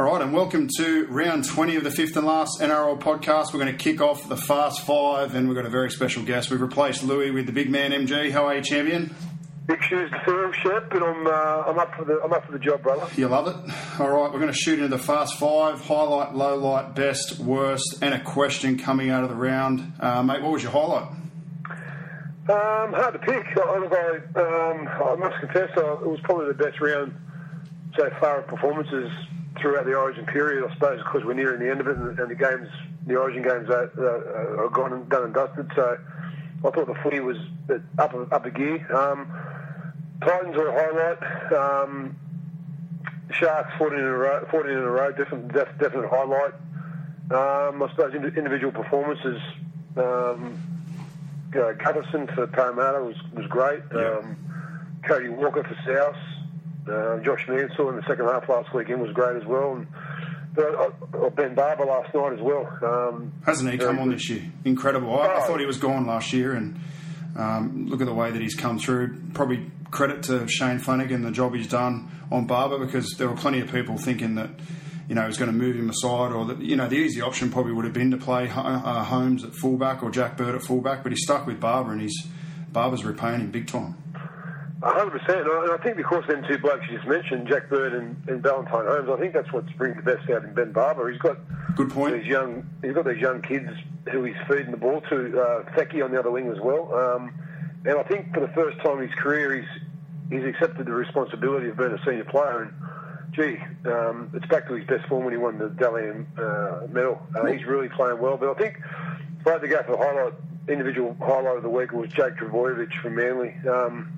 All right, and welcome to round 20 of the fifth and last NRL podcast. We're going to kick off the Fast Five, and we've got a very special guest. We've replaced Louis with the big man MG. How are you, champion? Big shoes to fill, Shep, but I'm uh, I'm up for the I'm up for the job, brother. You love it? All right, we're going to shoot into the Fast Five highlight, low light, best, worst, and a question coming out of the round. Uh, mate, what was your highlight? Um, hard to pick. I, I, um, I must confess, uh, it was probably the best round so far of performances throughout the Origin period. I suppose because we're nearing the end of it, and, and the games, the Origin games, are, uh, are gone and done and dusted. So I thought the footy was up up a gear. Um, Titans were a highlight. Um, Sharks 14 in a row, 14 in a row, definite, def, definite highlight. Um, I suppose individual performances. Um, you know, for Parramatta was was great. Yeah. Um, Cody Walker for South. Uh, Josh Mansour in the second half last weekend was great as well. And but, uh, uh, Ben Barba last night as well. Um, Hasn't he come on this year? Incredible. I, I Oh. thought he was gone last year, and um, look at the way that he's come through. Probably credit to Shane Flanagan, the job he's done on Barba, because there were plenty of people thinking that you know he was going to move him aside, or that you know the easy option probably would have been to play uh, Holmes at fullback or Jack Bird at fullback, but he stuck with Barba, and he's Barba's repaying him big time. A hundred percent, and I think because them two blokes you just mentioned, Jack Bird and, and Valentine Holmes, I think that's what's bringing the best out in Ben Barba. He's got Good point. these young, he's got these young kids who he's feeding the ball to. Uh, Feki on the other wing as well, um, and I think for the first time in his career, he's he's accepted the responsibility of being a senior player. And gee, um, it's back to his best form when he won the Dally M uh, medal. Uh, he's really playing well. But I think if I had to go for the highlight, individual highlight of the week, was Jake Trbojevic from Manly. Um,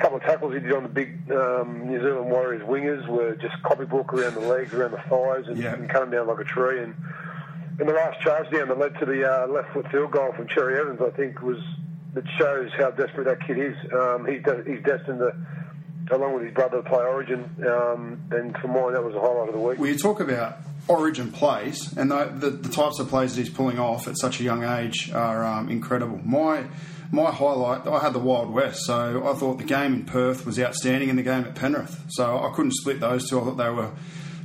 couple of tackles he did on the big um, New Zealand Warriors wingers were just copybook around the legs, around the thighs, and, Yeah. and cut him down like a tree. And, and the last charge down that led to the uh, left foot field goal from Cherry Evans, I think, was that shows how desperate that kid is. Um, he's, de- he's destined to, along with his brother, to play Origin. Um, and for mine, that was the highlight of the week. Well, you talk about origin plays, and the, the, the types of plays that he's pulling off at such a young age are um, incredible. My my highlight, I had the Wild West, so I thought the game in Perth was outstanding, and the game at Penrith. So I couldn't split those two. I thought they were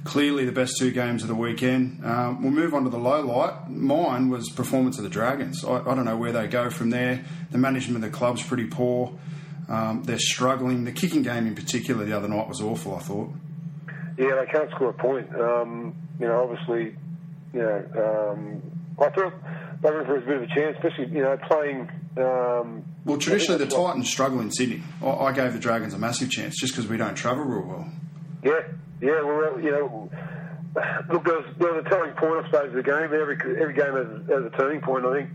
clearly the best two games of the weekend. Um, we'll move on to the low light. Mine was performance of the Dragons. I, I don't know where they go from there. The management of the club's pretty poor. Um, they're struggling. The kicking game in particular the other night was awful. I thought. Yeah, they can't score a point. Um, you know, obviously, you know, um, I thought they were for a bit of a chance, especially you know playing. Um, Well, traditionally, the I think that's what- Titans struggle in Sydney. I, I gave the Dragons a massive chance just because we don't travel real well. Yeah, yeah. Well, you know, look, there was, there was a turning point, I suppose, of the game. Every every game has, has a turning point. I think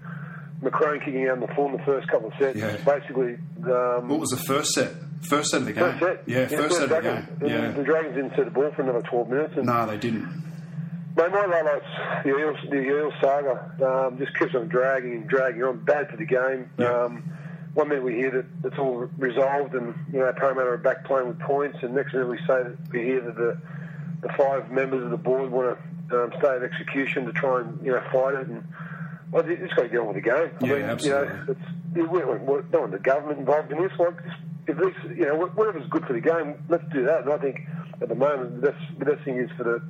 McCrone kicking out on the full in the first couple of sets. Yeah. Basically, um, What was the first set? First set of the game. first set. Yeah, first set of the game. And The Dragons didn't set the ball for another 12 minutes. And No, they didn't. Mate, my highlights, the Eel, the Eel saga, um, just keeps on dragging and dragging on. Bad for the game. Yeah. Um, one minute we hear that it's all resolved and, you know, Parramatta are back playing with points, and next minute we say that we hear that the, the five members of the board want to um, stay at execution to try and, you know, fight it. And well, just got to get on with the game. I Yeah, mean, absolutely. You know, it's, we, we, we don't the government involved in this. Like, just, if this, you know, whatever's good for the game, let's do that. And I think at the moment, the best, the best thing is for the,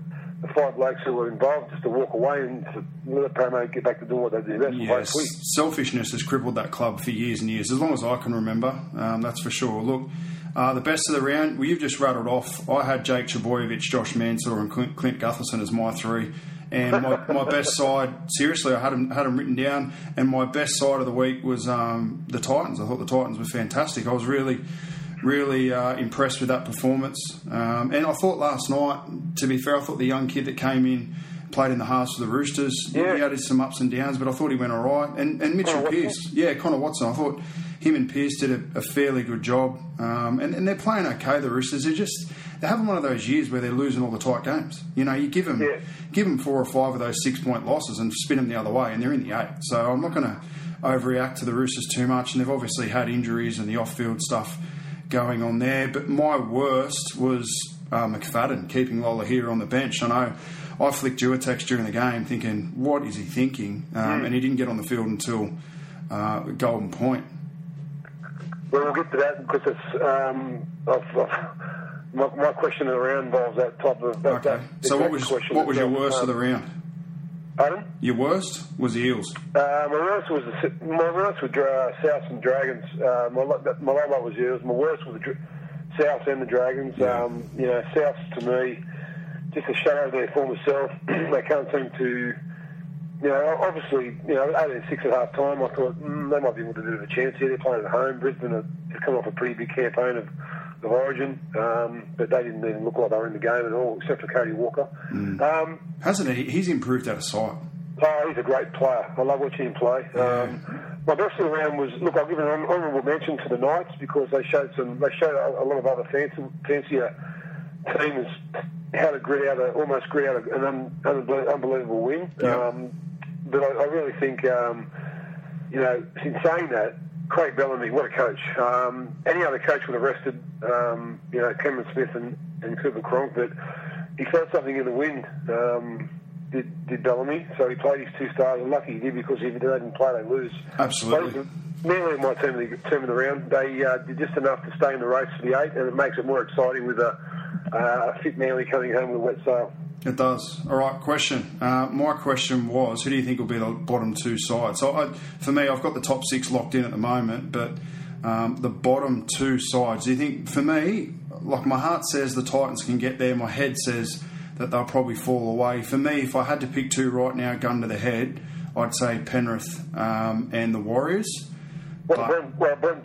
the five blokes who are involved just to walk away and to let Parramatta get back to doing what they do best. Yes, selfishness has crippled that club for years and years, as long as I can remember. Um, that's for sure. Look, Uh, the best of the round, well, you've just rattled off. I had Jake Trbojevic, Josh Mansour, and Clint, Clint Gutherson as my three. And my, my best side, seriously, I had them, had them written down. And my best side of the week was um, the Titans. I thought the Titans were fantastic. I was really, really uh, impressed with that performance. Um, and I thought last night, to be fair, I thought the young kid that came in played in the halves for the Roosters. Yeah. He had some ups and downs, but I thought he went all right. And, and Mitchell Connor Pearce, yeah, Connor Watson. I thought him and Pearce did a, a fairly good job. Um, and, and they're playing okay. The Roosters. They're just they're having one of those years where they're losing all the tight games. You know, you give them Yeah. give them four or five of those six point losses and spin them the other way, and they're in the eight. So I'm not going to overreact to the Roosters too much. And they've obviously had injuries and the off field stuff going on there. But my worst was uh, McFadden keeping Lolohea on the bench. I know I flicked you a text during the game thinking, what is he thinking? Um, And he didn't get on the field until uh, Golden Point. Well, we'll get to that because it's um, I've, I've, my, my question of the round involves that type of. That, Okay. that So what was what was your worst of the Um, round? Pardon? Your worst was the Eels. Uh, my worst was the, my worst was uh, South and Dragons. Uh, my my low was yours. My worst was the South and the Dragons. Yeah. Um, you know, South to me just a shadow of their former self. they can't seem to. You know, obviously, you know, 18-6 at half time, I thought mm, they might be able to do a chance here. They're playing at home. Brisbane have come off a pretty big campaign of, of origin, um, but they didn't even look like they were in the game at all, except for Cody Walker. Um, Hasn't he? He's improved out of sight. Oh, he's a great player. I love watching him play. Um, my best of the round was look. I'll give an hon- mention to the Knights because they showed some. They showed a, a lot of other fancy, fancier teams how to grit out, a, almost grit out an un, unbelievable win. Yeah. Um, but I, I really think, um, you know, in saying that, Craig Bellamy, what a coach. Um, any other coach would have rested, um, you know, Cameron Smith and, and Cooper Cronk, but he felt something in the wind. Um, did, did Bellamy, so he played his two stars, and lucky he did because if they didn't play, they lose. Absolutely. Manly my team of the, team of the round. They uh, did just enough to stay in the race for the eight, and it makes it more exciting with a, uh, a fit Manly coming home with a wet sail. It does. All right, question. Uh, my question was, who do you think will be the bottom two sides? So, I, for me, I've got the top six locked in at the moment, but um, the bottom two sides. Do you think, for me, like my heart says the Titans can get there, my head says that they'll probably fall away. For me, if I had to pick two right now, gun to the head, I'd say Penrith um, and the Warriors. Well, But- well, bottom,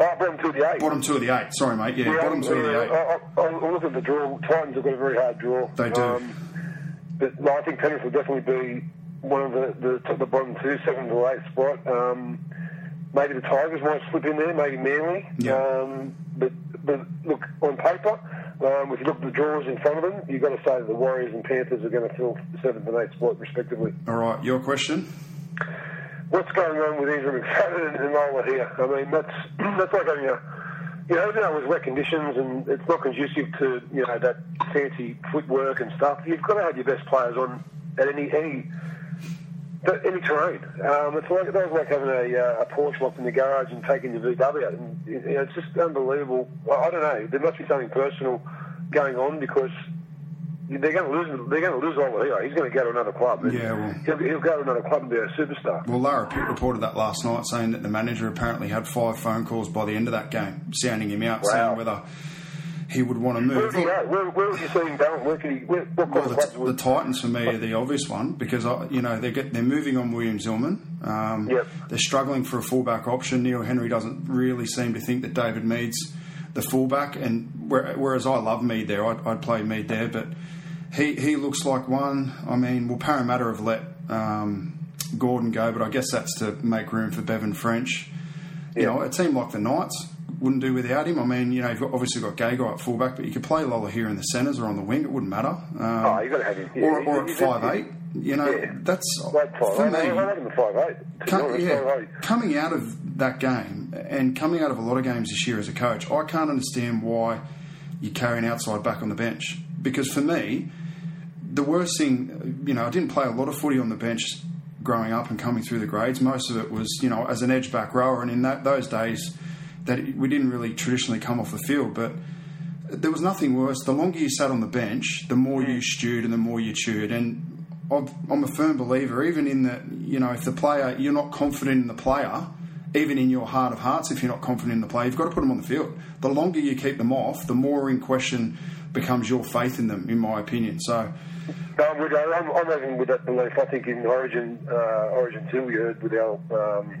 oh, bottom two of the eight. Bottom two of the eight. Sorry, mate. Yeah, bottom two of the eight. I, I, I look at the draw. Titans have got a very hard draw. They do. Um, but no, I think Penrith will definitely be one of the the, the bottom two, seven to eight spot. Um, maybe the Tigers might slip in there. Maybe Manly. Yeah. Um, but but look on paper. Um, if you look at the draws in front of them, you've got to say that the Warriors and Panthers are going to fill seventh and eighth spot respectively. All right, your question? What's going on with Andrew McFadden and Enola here? I mean, that's that's like having a, you know, even though it was wet conditions and it's not conducive to, you know, that fancy footwork and stuff, you've got to have your best players on at any any any terrain. Um, it's like was like having a, uh, a Porsche locked in the garage and taking your VW. And, you know, it's just unbelievable. I, I don't know. There must be something personal going on because they're going to lose. They're going to lose all here. He's going to go to another club. Yeah, well- he'll, he'll go to another club and be a superstar. Well, Lara Pitt reported that last night, saying that the manager apparently had five phone calls by the end of that game, sounding him out, Wow. saying whether he would want to Where move. Where, where would you see him going? Where could he? Where, what Well, the, clubs the? Titans for me are the obvious one because I, you know they get they're moving on William Zillman. Um, Yep. They're struggling for a fullback option. Neil Henry doesn't really seem to think that David Mead's the fullback, and whereas I love Mead there, I'd, I'd play Mead there, but he he looks like one. I mean, well, Parramatta have let um, Gordon go, but I guess that's to make room for Bevan French. You know, a team like the Knights wouldn't do without him. I mean, you know, you've got, obviously got Gagai at fullback, but you could play Lolohea in the centres or on the wing. It wouldn't matter. Um, Oh, you got to have him. Yeah, or, or at five eight. You know, Yeah. that's Right, five. for me. I like him at five eight. To be Com- honest, yeah, five eight. coming out of that game and coming out of a lot of games this year as a coach, I can't understand why you carry an outside back on the bench. Because for me, the worst thing, you know, I didn't play a lot of footy on the bench growing up and coming through the grades. Most of it was, you know, as an edge back rower, and in that those days, that we didn't really traditionally come off the field, but there was nothing worse. The longer you sat on the bench, the more you stewed and the more you chewed. And I'm a firm believer, even in that, you know, if the player, you're not confident in the player even in your heart of hearts, if you're not confident in the player, you've got to put them on the field. The longer you keep them off, the more in question becomes your faith in them, in my opinion. So. No, I'm, I'm, I'm even with that belief. I think in Origin, uh, Origin two, we heard with our um,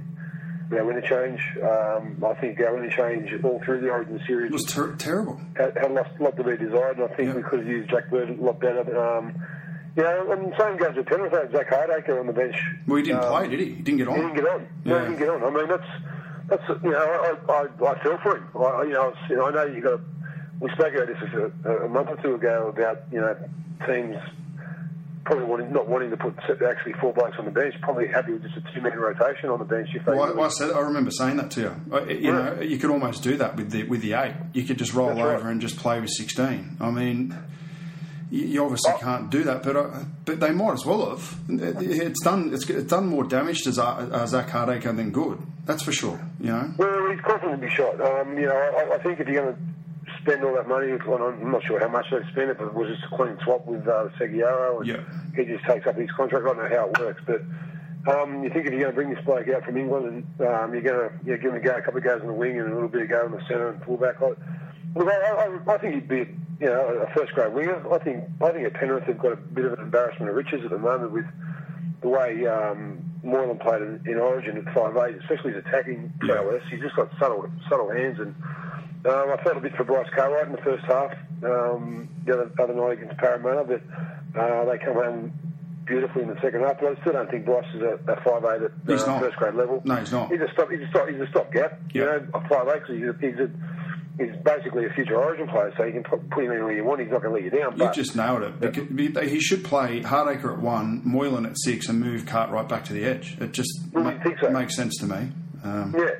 our interchange. Um, I think our interchange all through the Origin series It was ter- terrible. had, had lost a lot to be desired, and I think Yeah. we could have used Jack Bird a lot better. But, um, know, and same goes with Penrith. Had Zak Hardaker on the bench. Well, he didn't Um, play, did he? He didn't get on. He didn't get on. No, he didn't get on. I mean, that's that's you know, I I, I feel for him. I, you know, you know, I know you got. We spoke about this a, a month or two ago about you know teams probably wanting, not wanting to put actually four blokes on the bench, probably happy with just a two-man rotation on the bench if they. Well, I, I said, I remember saying that to you. I- You know, you could almost do that with the with the eight. You could just roll That's over right. and just play with sixteen. I mean, you, obviously Oh. can't do that, but uh, but they might as well have. It's done. It's, it's done more damage to uh, Zak Hardaker than good. That's for sure. You know. Well, he's to be shot. Um, you know, I, I think if you're going to spend all that money, on, I'm not sure how much they spent it, but it was just a clean swap with uh, Segeyaro, and Yeah. he just takes up his contract. I don't know how it works, but um, you think if you're going to bring this bloke out from England and um, you're going to you know, give him a go, a couple of goes in the wing and a little bit of go in the centre and fullback, I, look, I, I, I think he'd be you know a first grade winger. I think I think at Penrith they've got a bit of an embarrassment of riches at the moment with the way um, Moylan played in, in Origin at five eight, especially his attacking prowess. He's just got subtle subtle hands, and um, I felt a bit for Bryce Cartwright in the first half um, the other, other night against Parramatta, but uh, they come home beautifully in the second half. But I still don't think Bryce is a, a five eight at He's uh, not. first grade level. No, he's not. He's a stop. He's a stop. He's a stopgap. You Yeah. know, a five eight. He's, a, he's, a, he's basically a future Origin player, so you can put, him anywhere you want. He's not going to let you down. You just nailed it. Because he should play Hardaker at one, Moylan at six, and move Cartwright back to the edge. It just Well, ma- so? makes sense to me. Um, yeah.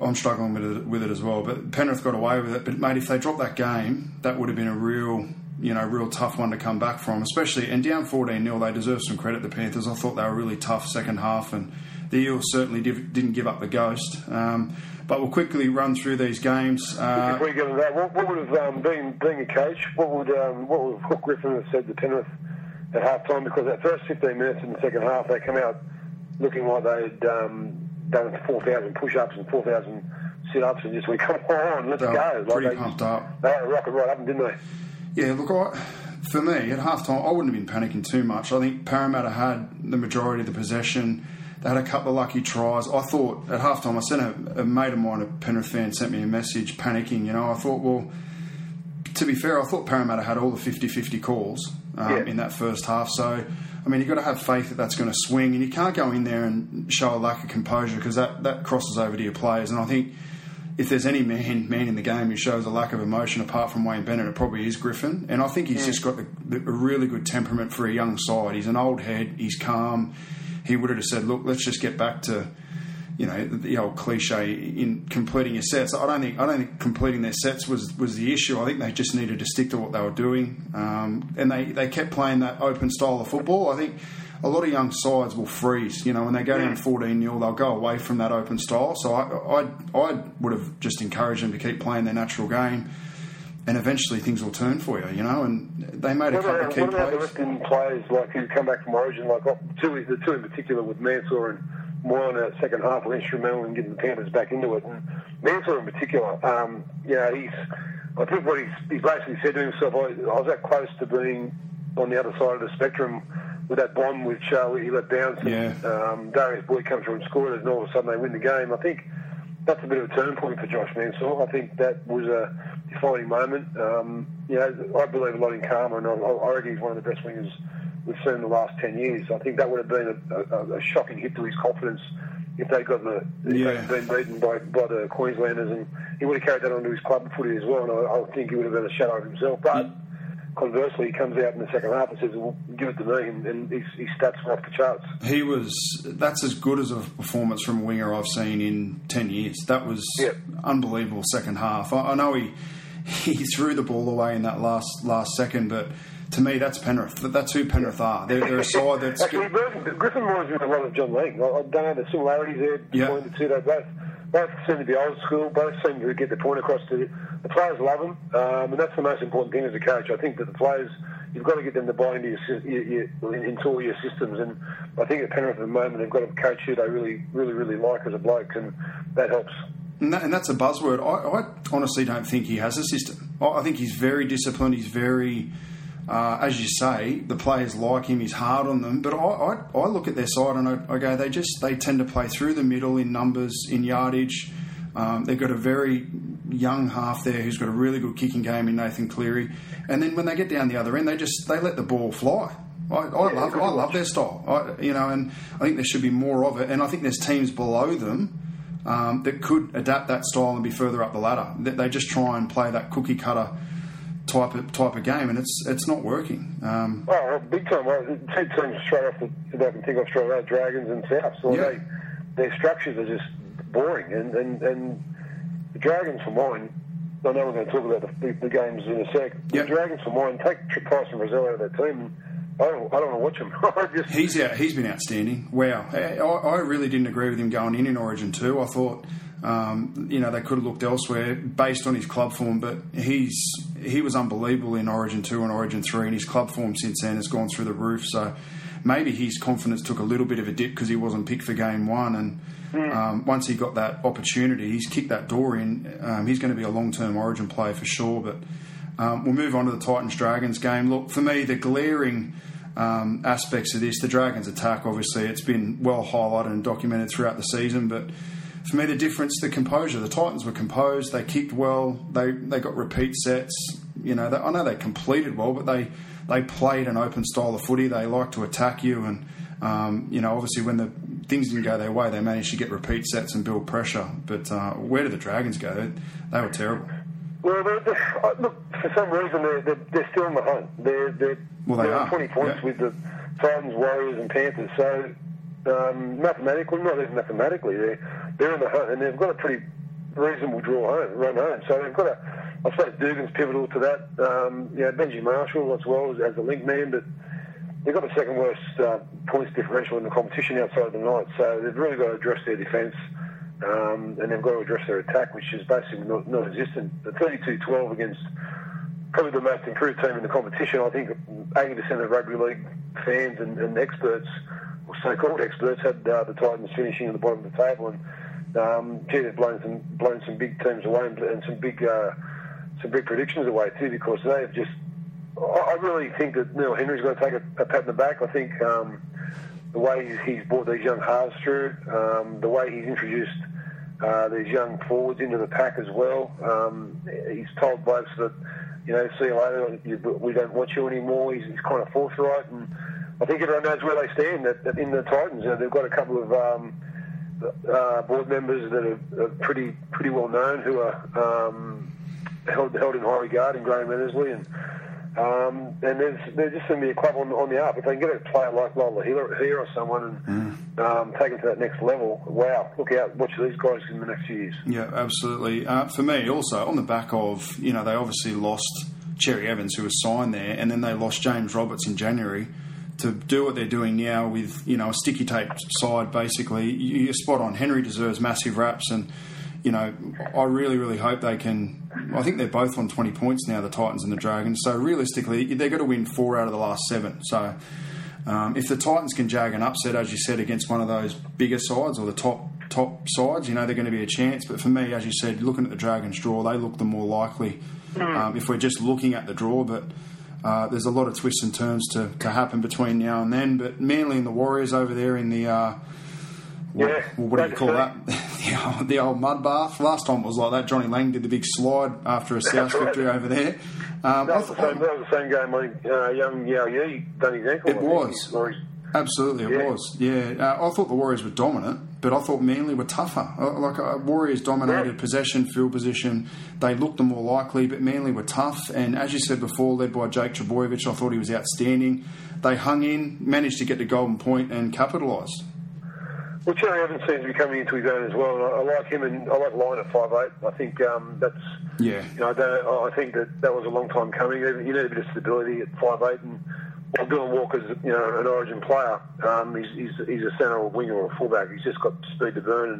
I'm struggling with it, with it as well. But Penrith got away with it. But mate, if they dropped that game, that would have been a real, you know, real tough one to come back from. Especially and down 14 0 they deserve some credit. The Panthers. I thought they were really tough second half, and the Eels certainly div- didn't give up the ghost. Um, but we'll quickly run through these games. Uh, If we get into that, what, what would have um, been being a coach? What would um, what would Hook Griffin have said to Penrith at half time? Because that first 15 minutes in the second half, they come out looking like they'd um, done 4,000 push-ups and 4,000 sit-ups, and just went, "Come on, let's go!" Like pretty they pumped just, up. They had a rocket right up, didn't they? Yeah, look, I, for me, at half time, I wouldn't have been panicking too much. I think Parramatta had the majority of the possession. They had a couple of lucky tries. I thought at half time, I sent a, a mate of mine, a Penrith fan, sent me a message panicking. You know, I thought, well, to be fair, I thought Parramatta had all the 50 50 calls um, Yeah. in that first half. So, I mean, you've got to have faith that that's going to swing, and you can't go in there and show a lack of composure because that, that crosses over to your players. And I think if there's any man man in the game who shows a lack of emotion apart from Wayne Bennett, it probably is Griffin. And I think he's just got the, the, a really good temperament for a young side. He's an old head. He's calm. He would have just said, "Look, let's just get back to." You know the, the old cliche in completing your sets. I don't think I don't think completing their sets was, was the issue. I think they just needed to stick to what they were doing, um, and they, they kept playing that open style of football. I think a lot of young sides will freeze. You know, when they go down 14 0, they'll go away from that open style. So I, I, I would have just encouraged them to keep playing their natural game, and eventually things will turn for you. You know, and they made a What couple about, of key what about the plays. Western players like who come back from Origin, like oh, two, the two in particular with Mansour and Moore in the second half were instrumental in getting the Panthers back into it. And Mansour in particular, um, you know, he's, I think what he's, he's basically said to himself, I, I was that close to being on the other side of the spectrum with that bomb which uh, he let bounce. And, Yeah. um, Darius Boyd comes through and scored and all of a sudden they win the game. I think that's a bit of a turn point for Josh Mansour. I think that was a defining moment. Um, you know, I believe a lot in Karma, and I, I reckon he's one of the best wingers we've seen in the last 10 years. I think that would have been a, a, a shocking hit to his confidence if they'd gotten the, if Yeah. they'd been beaten by, by the Queenslanders, and he would have carried that onto his club footy as well, and I, I think he would have been a shadow of himself. But conversely, he comes out in the second half and says, well, give it to me, and, and his, his stats were off the charts. He was. That's as good as a performance from a winger I've seen in ten years. That was Yeah. unbelievable second half. I, I know he he threw the ball away in that last last second, but to me that's Penrith. That's who Penrith are. They're, they're a side that's. Actually, Griffin, Griffin reminds me a lot of John Lang. I, I don't know the similarities there between the two. They both both seem to be old school. Both seem to get the point across to the players. Love them, um, and that's the most important thing as a coach. I think that the players you've got to get them to buy into your, your, your, into all your systems. And I think at Penrith at the moment they've got a coach who they really, really, really like as a bloke, and that helps. And, that, and that's a buzzword. I, I, honestly don't think he has a system. I think he's very disciplined. He's very, uh, as you say, the players like him. He's hard on them. But I, I, I look at their side and I, I, go, they just they tend to play through the middle in numbers, in yardage. Um, they've got a very young half there who's got a really good kicking game in Nathan Cleary. And then when they get down the other end, they just they let the ball fly. I, I yeah, love I love their style. I, you know, and I think there should be more of it. And I think there's teams below them um, that could adapt that style and be further up the ladder. They just try and play that cookie cutter type of type of game, and it's it's not working. Um, oh, big time! Well, two teams straight off the I can think off straight away, Dragons and South. So yeah. they, their structures are just boring, and, and, and the Dragons for mine. I know we're going to talk about the, the games in a sec. Yep. The Dragons for mine take Tyson Frizell out of that team. I don't, I don't want to watch him. just... He's out. He's been outstanding. Wow, I, I, really didn't agree with him going in in Origin two. I thought, um, you know, they could have looked elsewhere based on his club form. But he's he was unbelievable in Origin two and Origin three, and his club form since then has gone through the roof. So maybe his confidence took a little bit of a dip because he wasn't picked for game one and. Mm. Um, once he got that opportunity, he's kicked that door in. Um, he's going to be a long term Origin player for sure. But um, we'll move on to the Titans Dragons game. Look, for me, the glaring um, aspects of this, the Dragons attack, obviously, it's been well highlighted and documented throughout the season. But for me, the difference, the composure. The Titans were composed. They kicked well. They they got repeat sets. You know, they, I know they completed well, but they they played an open style of footy. They like to attack you and. Um, you know, obviously, when the things didn't go their way, they managed to get repeat sets and build pressure. But uh, where did the Dragons go? They, they were terrible. Well, they're, they're, uh, look, for some reason they're, they're, they're still in the hunt. They're, they're, well, they they're are. 20 points yeah. with the Titans, Warriors, and Panthers. So um, mathematically, not even mathematically, they're, they're in the hunt, and they've got a pretty reasonable draw home, run home. So they've got a, I suppose Dugan's pivotal to that. Um, Benji Marshall as well as, as the link man, but they've got the second worst uh, points differential in the competition outside of the night. So they've really got to address their defence. Um, and they've got to address their attack, which is basically not, non-existent. The 32-12 against probably the most improved team in the competition. I think 80% of rugby league fans and, and experts, so-called experts, had uh, the Titans finishing at the bottom of the table. And um, gee, they've blown some blown some big teams away and, and some big uh, some big predictions away too, because they've just. I really think that Neil Henry's going to take a, a pat in the back. I think um, the way he's, he's brought these young halves through, um, the way he's introduced uh, these young forwards into the pack as well. Um, he's told blokes that, you know, see you later, we don't want you anymore. He's, he's kind of forthright, and I think everyone knows where they stand that, that in the Titans. You know, they've got a couple of um, uh, board members that are, are, pretty pretty well known who are um, held held in high regard in Graham Annesley and um, and there's, there's just going to be a club on, on the up. If they can get a player like Lolohea or someone and mm. um, take it to that next level, wow, look out, watch these guys in the next few years. Yeah, absolutely. Uh, for me, also, on the back of, you know, they obviously lost Cherry Evans, who was signed there, and then they lost James Roberts in January. To do what they're doing now with, you know, a sticky tape side, basically, you're spot on. Henry deserves massive raps and you know, I really, really hope they can. I think they're both on 20 points now, the Titans and the Dragons. So realistically, they're going to win four out of the last seven. So um, if the Titans can jag an upset, as you said, against one of those bigger sides or the top top sides, you know, they're going to be a chance. But for me, as you said, looking at the Dragons draw, they look the more likely hmm. um, if we're just looking at the draw. But uh, there's a lot of twists and turns to, to happen between now and then. But Manly and the Warriors over there in the. Uh, what, yeah, well, what do you call that? the, old, the old mud bath. Last time it was like that. Johnny Lang did the big slide after a South right. victory over there. Um, that, was the same, that was the same game when uh, young Yao Yi done his ankle. It was. Absolutely, it yeah. was. Yeah, uh, I thought the Warriors were dominant, but I thought Manly were tougher. Uh, like uh, Warriors dominated yeah. possession, field position. They looked the more likely, but Manly were tough. And as you said before, led by Jake Trbojevic, I thought he was outstanding. They hung in, managed to get the golden point, and capitalised. Well, Cherry Evans seems to be coming into his own as well. I, I like him, and I like Lyon at five eight. I think um, that's yeah. You know, I, I think that that was a long time coming. You need a bit of stability at five eight, and Dylan Walker's you know an Origin player, um, he's, he's he's a centre or winger or a fullback. He's just got speed to burn.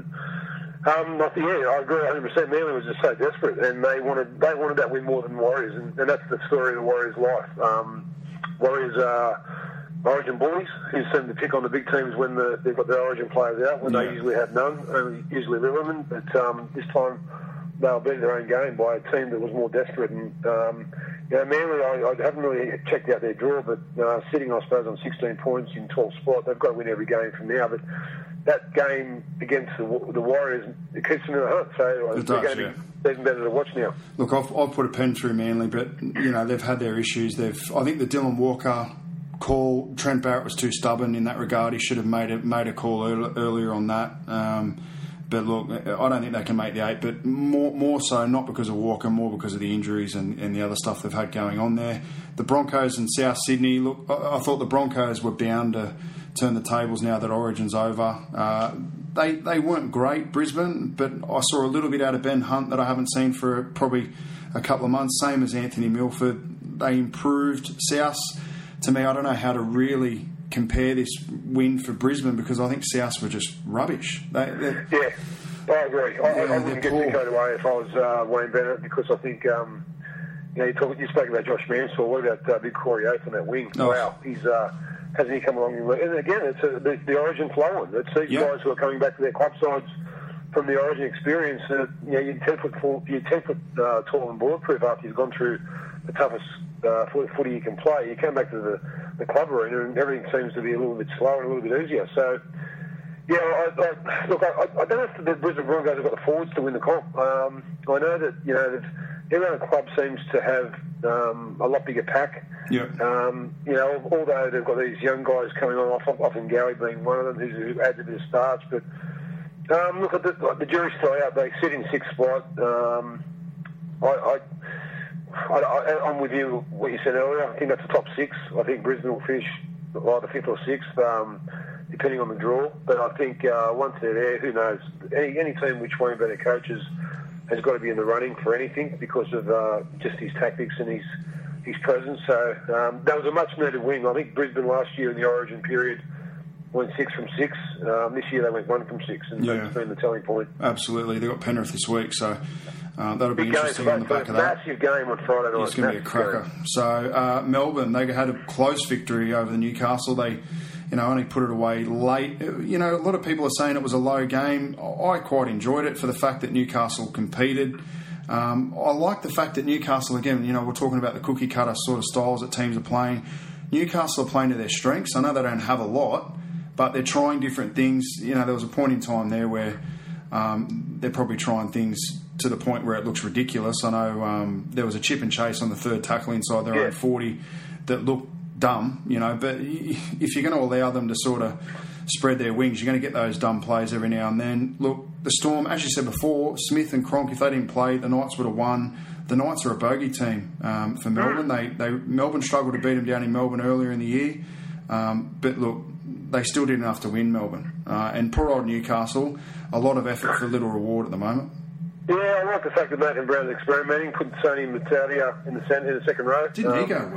And um, I think, yeah, I agree 100. percent Manly was just so desperate, and they wanted they wanted that win more than Warriors, and, and that's the story of the Warriors' life. Um, Warriors are Origin bullies who seem to pick on the big teams when the, they've got their Origin players out, when Yeah. they usually have none, only usually Lilliman. But um, this time they were beating their own game by a team that was more desperate. And um, you know, Manly, I, I haven't really checked out their draw, but uh, sitting, I suppose, on 16 points in 12th spot, they've got to win every game from now. But that game against the, the Warriors, it keeps them in the hunt. So It they're does, going to be even better to watch now. Look, I've, I've put a pen through Manly, but you know they've had their issues. They've, I think the Dylan Walker call, Trent Barrett was too stubborn in that regard. He should have made a made a call earl- earlier on that. Um, but look, I don't think they can make the eight. But more more so, not because of Walker, more because of the injuries and, and the other stuff they've had going on there. The Broncos and South Sydney. Look, I, I thought the Broncos were bound to turn the tables now that Origin's over. Uh, they they weren't great, Brisbane, but I saw a little bit out of Ben Hunt that I haven't seen for probably a couple of months. Same as Anthony Milford. They improved. South, to me, I don't know how to really compare this win for Brisbane because I think South were just rubbish. They, Yeah, I agree. I, I- Yeah, I wouldn't get poor. away if I was uh, Wayne Bennett because I think um, you know you, talk, you spoke about Josh Mansour. What about uh, Big Corey Oates on that wing? Oh. Wow, he's uh, hasn't he come along? And again, it's a, the, the Origin flowing. It's these Yeah. guys who are coming back to their club sides from the Origin experience. That you know, you're ten foot full, you're ten foot uh, tall and bulletproof after you've gone through the toughest uh, foot- footy you can play. You come back to the, the club arena and everything seems to be a little bit slower and a little bit easier. So. Yeah, I, I, look, I, I don't know if the Brisbane Broncos have got the forwards to win the comp. Um, I know that you know that every other club seems to have um, a lot bigger pack. Yeah. Um, you know, although they've got these young guys coming on, off, Ofahengaue being one of them, who's, who adds a bit of starch. But um, look, at the, the jury's still out. They sit in sixth spot. Um, I, I, I, I'm with you. What you said earlier. I think that's the top six. I think Brisbane will finish either fifth or sixth, um, depending on the draw. But I think uh, once they're there, who knows? Any, any team which Wayne Bennett coaches has got to be in the running for anything because of uh, just his tactics and his his presence. So um, that was a much needed win. I think Brisbane last year in the Origin period went six from six. Um, this year they went one from six, and Yeah. that's been the telling point. absolutely, they got Penrith this week, so uh, that'll be Big game interesting on the back of that. Massive game on Friday night. It's going to be a cracker. game. So uh, Melbourne, they had a close victory over the Newcastle. They, you know, only put it away late. You know, a lot of people are saying it was a low game. I quite enjoyed it for the fact that Newcastle competed. Um, I like the fact that Newcastle again. You know, we're talking about the cookie cutter sort of styles that teams are playing. Newcastle are playing to their strengths. I know they don't have a lot, but they're trying different things. You know, there was a point in time there where um, they're probably trying things to the point where it looks ridiculous. I know um, there was a chip and chase on the third tackle inside their Yeah. own 40 that looked dumb, you know, but if you're going to allow them to sort of spread their wings, you're going to get those dumb plays every now and then. Look, the Storm, as you said before, Smith and Cronk, if they didn't play, the Knights would have won. The Knights are a bogey team um, for Melbourne. They, they Melbourne struggled to beat them down in Melbourne earlier in the year, um, but look, they still did enough to win Melbourne. Uh, and poor old Newcastle, a lot of effort for little reward at the moment. Yeah, I like the fact that Nathan Brown's experimenting, put Sione Mata'utia in the centre, in the second row. Didn't he Um, go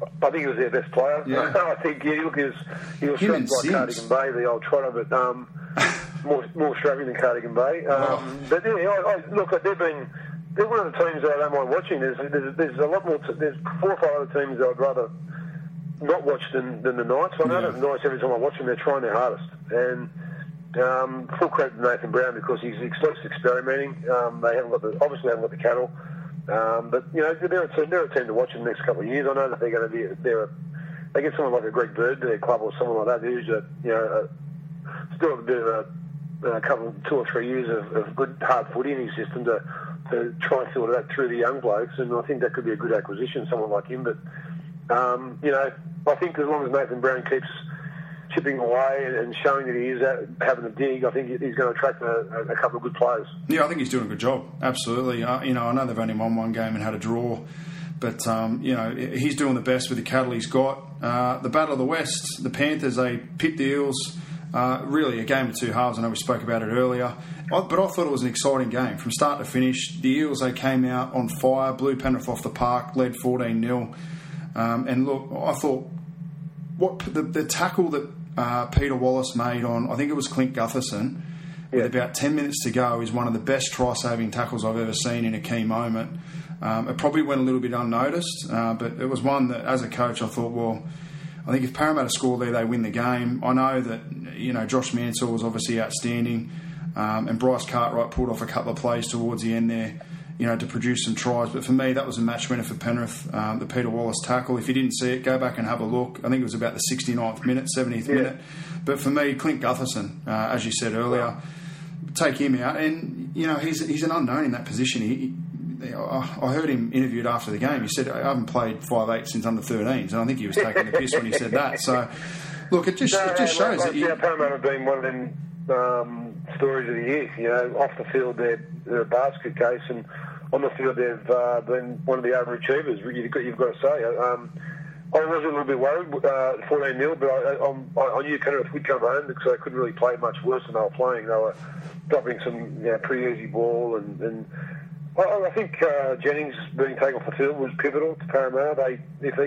well? I think he was their best player. Yeah. I think yeah, look, he was, he was Him by Sims. Cardigan Bay, the old trotter, but um, more more struggling than Cardigan Bay. Um, Oh. But yeah, I, I, look, they've been they're one of the teams that I don't mind watching. There's there's, there's a lot more. T- there's four or five other teams that I'd rather not watch than, than the Knights. I know Yeah. the Knights every time I watch them, they're trying their hardest and. Um, full credit to Nathan Brown because he's experimenting. Um, they haven't got the obviously haven't got the cattle, um, but you know they're a team, they're a team to watch in the next couple of years. I know that they're going to be they're a, they get someone like a Greg Bird to their club or someone like that who's a, you know a, still a bit of a, a couple two or three years of, of good hard footy in his system to to try and filter that through the young blokes, and I think that could be a good acquisition, someone like him. But um, you know, I think as long as Nathan Brown keeps chipping away and- showing that he is having a dig, I think he's going to attract a, a couple of good players. Yeah, I think he's doing a good job. Absolutely. Uh, you know, I know they've only won one game and had a draw, but um, you know he's doing the best with the cattle he's got. Uh, the Battle of the West, the Panthers, they picked the Eels. Uh, really, a game of two halves. I know we spoke about it earlier, I, but I thought it was an exciting game from start to finish. The Eels they came out on fire, blew Penrith off the park, led fourteen 0 um, and look, I thought what the, the tackle that uh, Peter Wallace made on, I think it was Clint Gutherson, with about 10 minutes to go, is one of the best try saving tackles I've ever seen in a key moment. Um, it probably went a little bit unnoticed, uh, but it was one that, as a coach, I thought, well, I think if Parramatta score there, they win the game. I know that you know Josh Mansour was obviously outstanding, um, and Bryce Cartwright pulled off a couple of plays towards the end there, you know, to produce some tries. But for me, that was a match winner for Penrith. Um, the Peter Wallace tackle. If you didn't see it, go back and have a look. I think it was about the 69th minute, 70th yeah. minute. But for me, Clint Gutherson, uh, as you said earlier, take him out, and you know he's he's an unknown in that position. He, I heard him interviewed after the game. He said, "I haven't played five eight since under 13s," and I think he was taking the piss when he said that. So, look, it just no, it just shows like, that you. Yeah, Parramatta have been one of them um, stories of the year. You know, off the field they're, they're a basket case, and on the field they've uh, been one of the overachievers. You've got, you've got to say. Um, I was a little bit worried, uh, 14 0, but I, I, I knew Penrith would come home because they couldn't really play much worse than they were playing. They were dropping some you know, pretty easy ball and, and well, I think uh, Jennings being taken off the field was pivotal to Parramatta. They, if they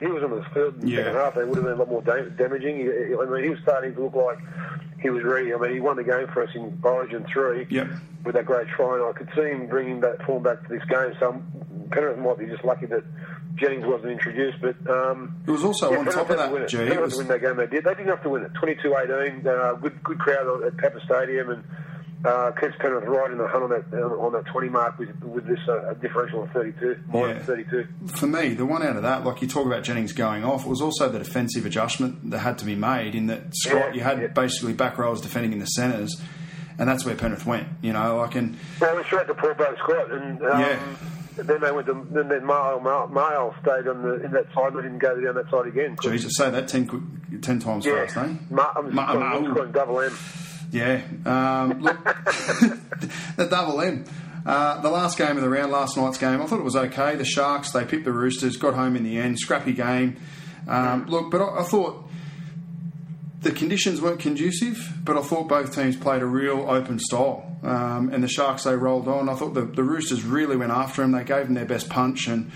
he was on the field in the yeah. second half, they would have been a lot more damaging. I mean, he was starting to look like he was ready. I mean, he won the game for us in Origin 3 yep. with that great try, and I could see him bringing that form back to this game. So Penrith might be just lucky that Jennings wasn't introduced. But um, it was also yeah, on top of that, G. Penrith was... win that game. They did. They didn't have to win it. 22-18, uh, good good crowd at Pepper Stadium, and uh, keeps Penrith right in the hunt on that on that 20 mark with with this uh, differential of 32, minus yeah. 32. For me, the one out of that, like you talk about Jennings going off, it was also the defensive adjustment that had to be made. In that Scott, yeah, you had yeah. basically back rows defending in the centres, and that's where Penrith went. You know, like and well, we straight to Paul Boat Scott, and um, yeah. Then they went to then, then Mail, Mail, stayed on the in that side. They didn't go down that side again. Jesus, say that ten, 10 times yeah. fast, eh? Ma, I'm Ma, Ma, double M. Yeah. Um, look, the double M. Uh, the last game of the round, last night's game, I thought it was okay. The Sharks, they picked the Roosters, got home in the end. Scrappy game. Um, look, but I, I, thought the conditions weren't conducive, but I thought both teams played a real open style. Um, and the Sharks, they rolled on. I thought the, the Roosters really went after them. They gave them their best punch. And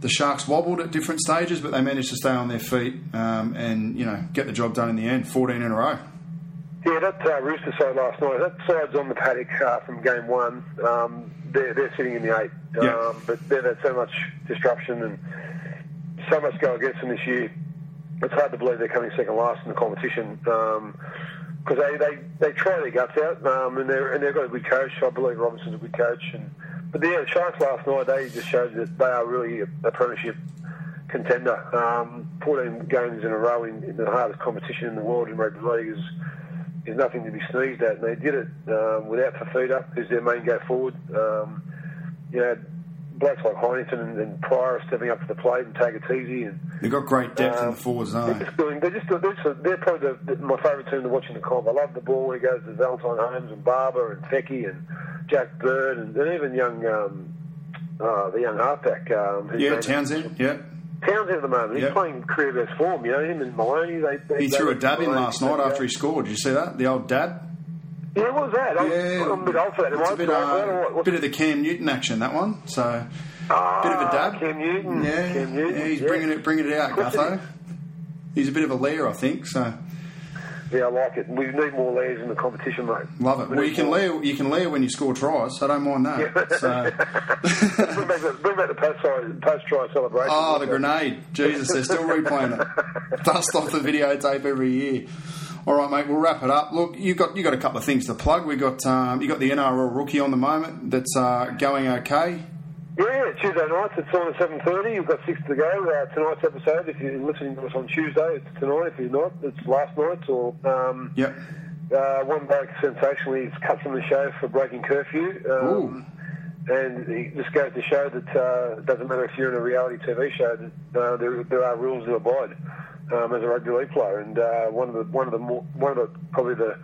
the Sharks wobbled at different stages, but they managed to stay on their feet um, and, you know, get the job done in the end. 14 in a row. Yeah, that uh, Rooster side last night, that side's on the paddock uh, from game one. Um, they're, they're sitting in the eight. Yeah. Um, but they've had so much disruption and so much go against them this year. It's hard to believe they're coming second last in the competition. because um, they, they, they try their guts out, um, and, they're, and they've got a good coach. I believe Robinson's a good coach. And, but yeah, the Sharks last night, they just showed that they are really a, a premiership contender. Um, 14 games in a row in, in, the hardest competition in the world in rugby league is is nothing to be sneezed at. And they did it um, without Fifita, who's their main go forward. Um, you know, blokes like Heighington and, and Pryor stepping up to the plate and take it easy. And they've got great depth um, in the um, forward zone. They're just doing. They're just. They're, just, they're probably the, the, my favourite team to watch in the comp. I love the ball when he goes to Valentine Holmes and Barba and Feki and Jack Bird and, and even young. Um, uh, the young halfback. Um, yeah, Townsend. Yeah. Townsend at the moment. He's yep. playing career best form. You know him and Maloney. They, they he they threw a dab in last night after he scored. Did you see that? The old dab. Yeah, what was that? Yeah, I'm, a bit old for that. It's a bit, uh, bit of the Cam Newton action that one. So, ah, bit of a dab. Cam Newton. Yeah, Cam Newton. yeah he's yeah. bringing it, bringing it out, Gutho. He's a bit of a layer, I think. So. Yeah, I like it. We need more layers in the competition, mate. Love it. We well, you can layer, you can layer when you score tries. So I don't mind that. Yeah. So. bring, back the, bring back the post try, post try celebration. Oh, the grenade! Jesus, they're still replaying it. Dust off the videotape every year. All right, mate. We'll wrap it up. Look, you got you got a couple of things to plug. We got um, you got the NRL rookie on the moment that's uh, going okay. Yeah, Tuesday nights. It's on at seven thirty. You've got six to go. Uh, tonight's episode. If you're listening to us on Tuesday, it's tonight. If you're not, it's last night. Or um, yep. Uh, one bloke sensationally is cut from the show for breaking curfew. Um, and it just goes to show that uh, it doesn't matter if you're in a reality TV show. That uh, there, there are rules to abide um, as a rugby league player. And uh, one of the one of the more, one of the probably the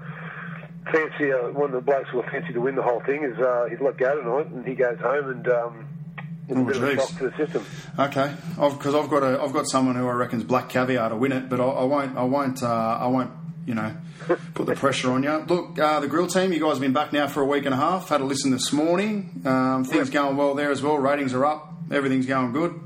fancy, uh, one of the blokes who are fancy to win the whole thing is uh, he's let go tonight, and he goes home and. Um, Oh, of a jeez. shock to the system. Okay, because I've, got a I've got someone who I reckon's black caviar to win it, but I, I won't I won't uh, I won't you know put the pressure on you. Look, uh, the grill team, you guys have been back now for a week and a half. Had a listen this morning. Um, things going well there as well. Ratings are up. Everything's going good.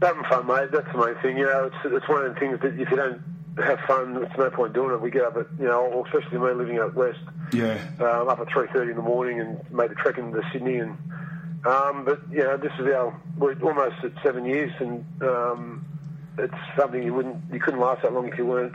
Having fun, mate. That's the main thing. You know, it's it's one of the things that if you don't have fun, it's no point doing it. We get up at you know, especially me living out west, Yeah, um, up at three thirty in the morning and made the trek into Sydney. And um, but you know, this is our we're almost at seven years, and um, it's something you wouldn't you couldn't last that long if you weren't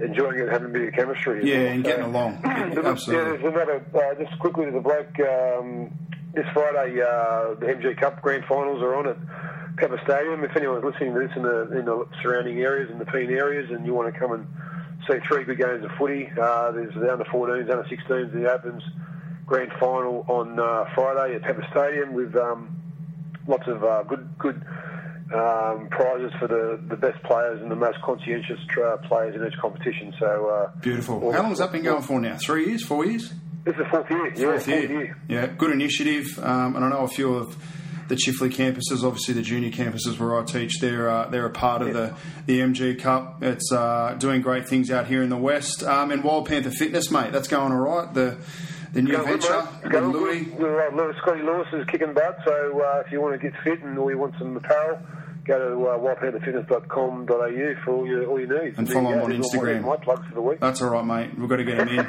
enjoying it, having a bit of chemistry. yeah, and getting along. Absolutely. Yeah, there's another, uh, just quickly to the bloke, um, this Friday, uh, the MG Cup Grand Finals are on at Pepper Stadium. If anyone's listening to this in the, in the surrounding areas, in the Peen areas, and you want to come and see three good games of footy, uh, there's the under 14s, under 16s, the Opens Grand Final on uh, Friday at Pepper Stadium with um, lots of uh, good good um, prizes for the, the best players and the most conscientious uh, players in each competition. So uh, Beautiful. How long has that been going for now? Three years? Four years? It's the fourth year. Yeah, Fourth year. Yeah, good initiative. Um, and I know a few of the Chifley campuses, obviously the junior campuses where I teach, they're uh, they're a part of the, the MG Cup. It's uh, doing great things out here in the West. Um, and Wild Panther Fitness, mate, that's going all right. The the new venture with Louis. Uh, Scotty Lewis is kicking butt, so uh, if you want to get fit and or you want some apparel, go to uh, wildpantherfitness.com.au for all your, all your needs. And follow him on There's all my- Instagram. My, plugs for the week. That's all right, mate. We've got to get him in.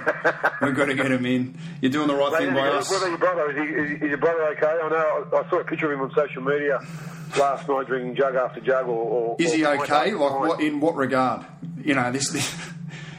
We've got to get him in. You're doing the right Mate, thing by what us. about your brother? Is, he, is, is your brother okay? I know I, I saw a picture of him on social media last night drinking jug after jug. Or, or Is he okay? Like what? In what regard? You know this. this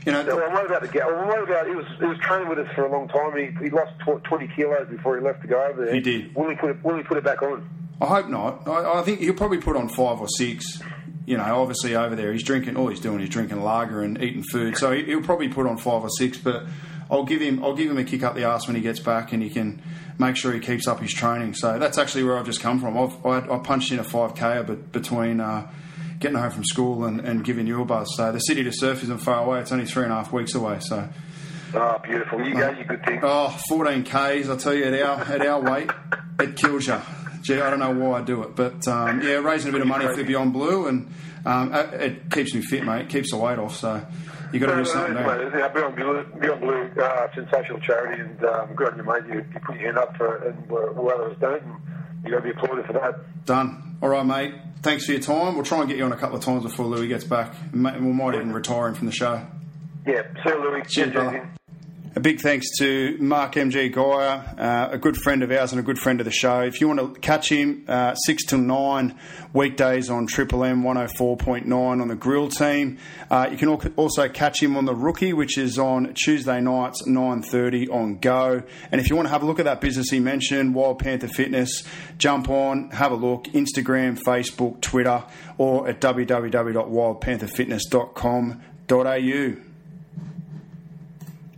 you know. Well, what about the ga- well, what about he was he was training with us for a long time. He, he lost tw- twenty kilos before he left to go over there. He did. Will he put it? Will he put it back on? I hope not. I, I think he'll probably put on five or six. You know, obviously over there he's drinking. All he's doing is drinking lager and eating food. So he- he'll probably put on five or six. But I'll give him. I'll give him a kick up the arse when he gets back, and he can make sure he keeps up his training. So that's actually where I've just come from. I've I, I punched in a five k but between. Uh, Getting home from school and, and giving you a buzz. So the city to surf isn't far away. It's only three and a half weeks away. So Oh, beautiful! You go, you good thing. Oh, 14 Ks, I tell you, at our, at our weight, it kills you. Gee, I don't know why I do it. But um, yeah, raising a bit of money for Beyond Blue, and um, it, it keeps me fit, mate. It keeps the weight off, so you got to do something Mate, yeah, Beyond Blue, Beyond Blue uh, sensational charity, and um, good on you, mate. You, you put your hand up for it, and where others don't, and you got to be applauded for that. Done. All right, mate. Thanks for your time. We'll try and get you on a couple of times before Louis gets back. We might even retire him from the show. Yeah, see you, Louis. Cheers, brother. A big thanks to Mark MG Geyer, uh, a good friend of ours and a good friend of the show. If you want to catch him, uh, 6 till 9 weekdays on Triple M 104.9 on the grill team. Uh, you can also catch him on the rookie, which is on Tuesday nights, 9.30 on Go. And if you want to have a look at that business he mentioned, Wild Panther Fitness, jump on, have a look, Instagram, Facebook, Twitter, or at www.wildpantherfitness.com.au.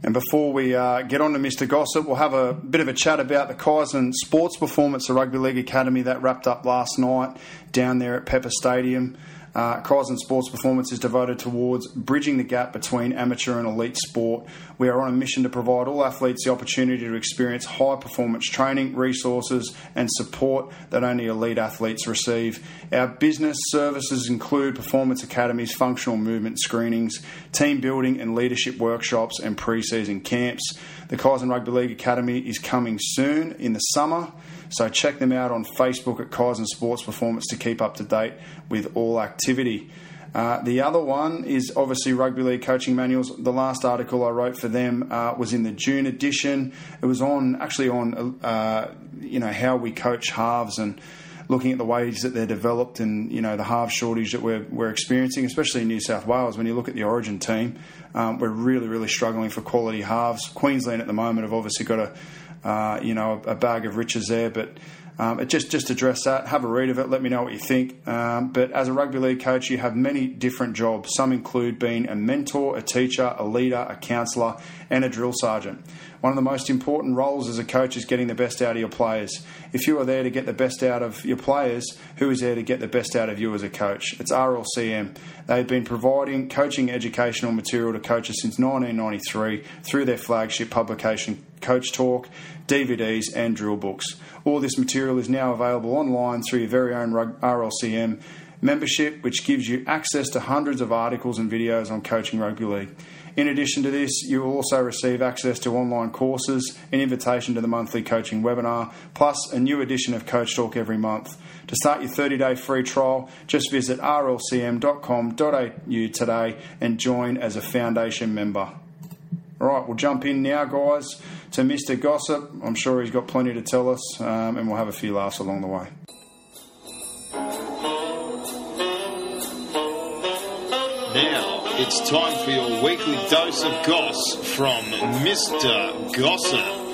And before we uh, get on to Mr. Gossip, we'll have a bit of a chat about the Kaizen Sports Performance, the Rugby League Academy that wrapped up last night down there at Pepper Stadium. Uh, Kaizen Sports Performance is devoted towards bridging the gap between amateur and elite sport. We are on a mission to provide all athletes the opportunity to experience high performance training, resources, and support that only elite athletes receive. Our business services include performance academies, functional movement screenings, team building and leadership workshops, and pre season camps. The Kaizen Rugby League Academy is coming soon in the summer. So check them out on Facebook at Kaizen Sports Performance to keep up to date with all activity. Uh, the other one is obviously Rugby League Coaching Manuals. The last article I wrote for them uh, was in the June edition. It was on actually on uh, you know how we coach halves and looking at the ways that they're developed and you know the half shortage that we're, we're experiencing, especially in New South Wales. When you look at the Origin team, um, we're really really struggling for quality halves. Queensland at the moment have obviously got a uh, you know a, bag of riches there, but. Um, just just address that. Have a read of it. Let me know what you think. Um, but as a rugby league coach, you have many different jobs. Some include being a mentor, a teacher, a leader, a counsellor, and a drill sergeant. One of the most important roles as a coach is getting the best out of your players. If you are there to get the best out of your players, who is there to get the best out of you as a coach? It's RLCM. They've been providing coaching educational material to coaches since 1993 through their flagship publication, Coach Talk, DVDs, and drill books. All this material is now available online through your very own RLCM membership, which gives you access to hundreds of articles and videos on coaching rugby league. In addition to this, you will also receive access to online courses, an invitation to the monthly coaching webinar, plus a new edition of Coach Talk every month. To start your 30 day free trial, just visit rlcm.com.au today and join as a foundation member. All right, we'll jump in now, guys, to Mr. Gossip. I'm sure he's got plenty to tell us, um, and we'll have a few laughs along the way. Now it's time for your weekly dose of goss from Mr. Gossip.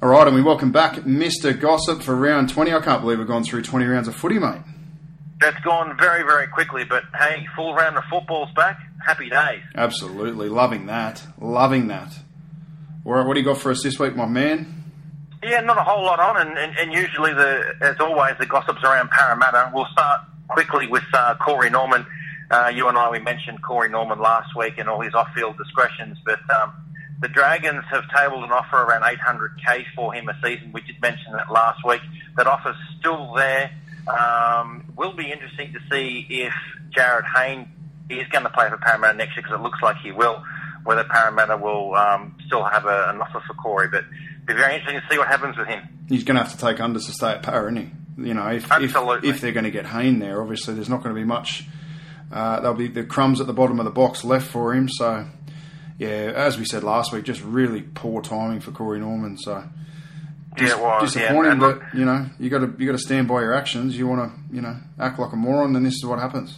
All right, and we welcome back Mr. Gossip for round 20. I can't believe we've gone through 20 rounds of footy, mate. That's gone very, very quickly, but hey, full round of football's back. Happy days. Absolutely. Loving that. Loving that. All right, what do you got for us this week, my man? Yeah, not a whole lot on, and, and, and usually, the as always, the gossips around Parramatta. We'll start quickly with uh, Corey Norman. Uh, you and I, we mentioned Corey Norman last week and all his off-field discretions, but um, the Dragons have tabled an offer around 800k for him a season. We did mention that last week. That offer's still there. Um, will be interesting to see if Jarryd Hayne is going to play for Parramatta next year because it looks like he will. Whether Parramatta will um, still have a, an offer for Corey, but be very interesting to see what happens with him. He's going to have to take unders to stay at Para, isn't he? You know, if, if, if they're going to get Hayne there, obviously there's not going to be much. Uh, there'll be the crumbs at the bottom of the box left for him. So, yeah, as we said last week, just really poor timing for Corey Norman. So, dis- yeah, disappointing. Yeah. But you know, you got to you got to stand by your actions. You want to you know act like a moron, then this is what happens.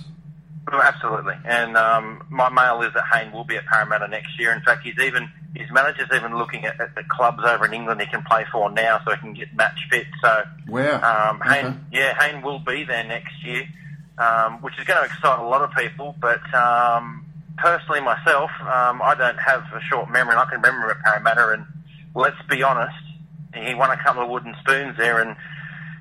Absolutely, and um, my mail is that Hayne will be at Parramatta next year. In fact, he's even his manager's even looking at, at, the clubs over in England he can play for now, so he can get match fit. So, wow, um, Hayne, okay. yeah, Hayne will be there next year, um, which is going to excite a lot of people. But um, personally, myself, um, I don't have a short memory. and I can remember at Parramatta, and let's be honest, he won a couple of wooden spoons there, and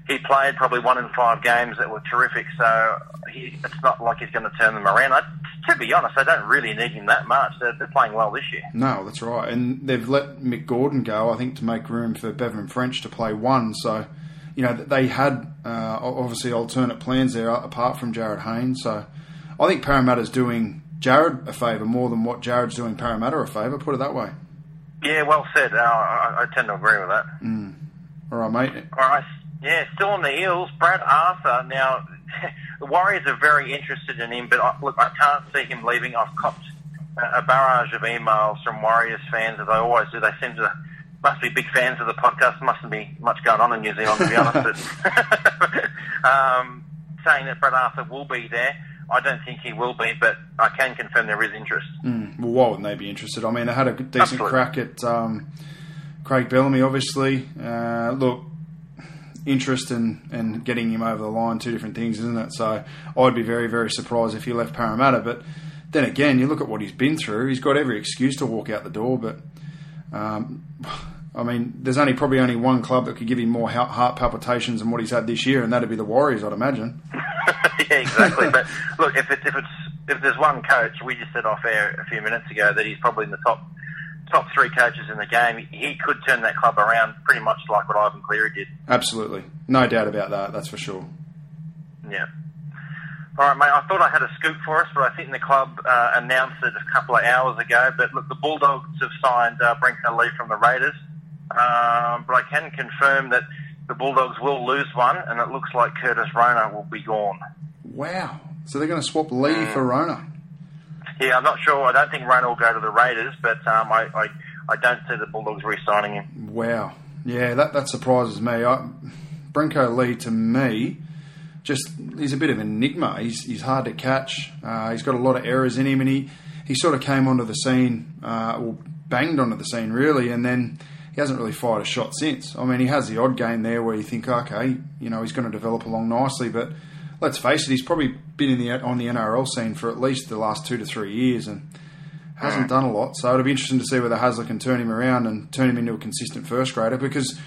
he played probably one in five games that were terrific. So he, it's not like he's going to turn them around. I, to be honest, they don't really need him that much. They're, they're, playing well this year. No, that's right. And they've let Mick Gordon go, I think, to make room for Bevan French to play one. So, you know, they had uh, obviously alternate plans there apart from Jarryd Haynes. So I think Parramatta's doing Jarryd a favour more than what Jarryd's doing Parramatta a favour, put it that way. Yeah, well said. Uh, I, I, tend to agree with that. Mm. All right, mate. All right. Yeah, still on the heels. Brad Arthur. Now, the Warriors are very interested in him, but I, look, I can't see him leaving. I've copped a barrage of emails from Warriors fans, as I always do. They seem to must be big fans of the podcast. Mustn't be much going on in New Zealand, to be honest. um, saying that Brad Arthur will be there. I don't think he will be, but I can confirm there is interest. Mm, well, why wouldn't they be interested? I mean, they had a decent Absolutely. crack at um, Craig Bellamy, obviously. Uh, look, interest and, in getting him over the line, two different things, isn't it? So I'd be very, very surprised if he left Parramatta. But then again, you look at what he's been through. He's got every excuse to walk out the door. But um, I mean, there's only probably only one club that could give him more heart palpitations than what he's had this year, and that'd be the Warriors, I'd imagine. yeah, exactly. but look, if it's if it's if there's one coach, we just said off air a few minutes ago that he's probably in the top top three coaches in the game, he could turn that club around pretty much like what Ivan Cleary did. Absolutely. No doubt about that, that's for sure. Yeah. All right, mate. I thought I had a scoop for us, but I think the club uh, announced it a couple of hours ago. But look, the Bulldogs have signed uh, Lee from the Raiders. Um, but I can confirm that the Bulldogs will lose one, and it looks like Curtis Rona will be gone. Wow. So they're going to swap Lee mm. for Rona? Yeah, I'm not sure. I don't think Rona will go to the Raiders, but um, I, I, I don't see the Bulldogs re-signing him. Wow. Yeah, that, that surprises me. I, Brenko Lee, to me, just he's a bit of an enigma. He's, he's hard to catch. Uh, he's got a lot of errors in him, and he, he sort of came onto the scene, uh, or banged onto the scene, really, and then he hasn't really fired a shot since. I mean, he has the odd game there where you think, okay, you know, he's going to develop along nicely, but let's face it, he's probably been in the on the NRL scene for at least the last two to three years and hasn't done a lot. So it'll be interesting to see whether Hasler can turn him around and turn him into a consistent first grader. Because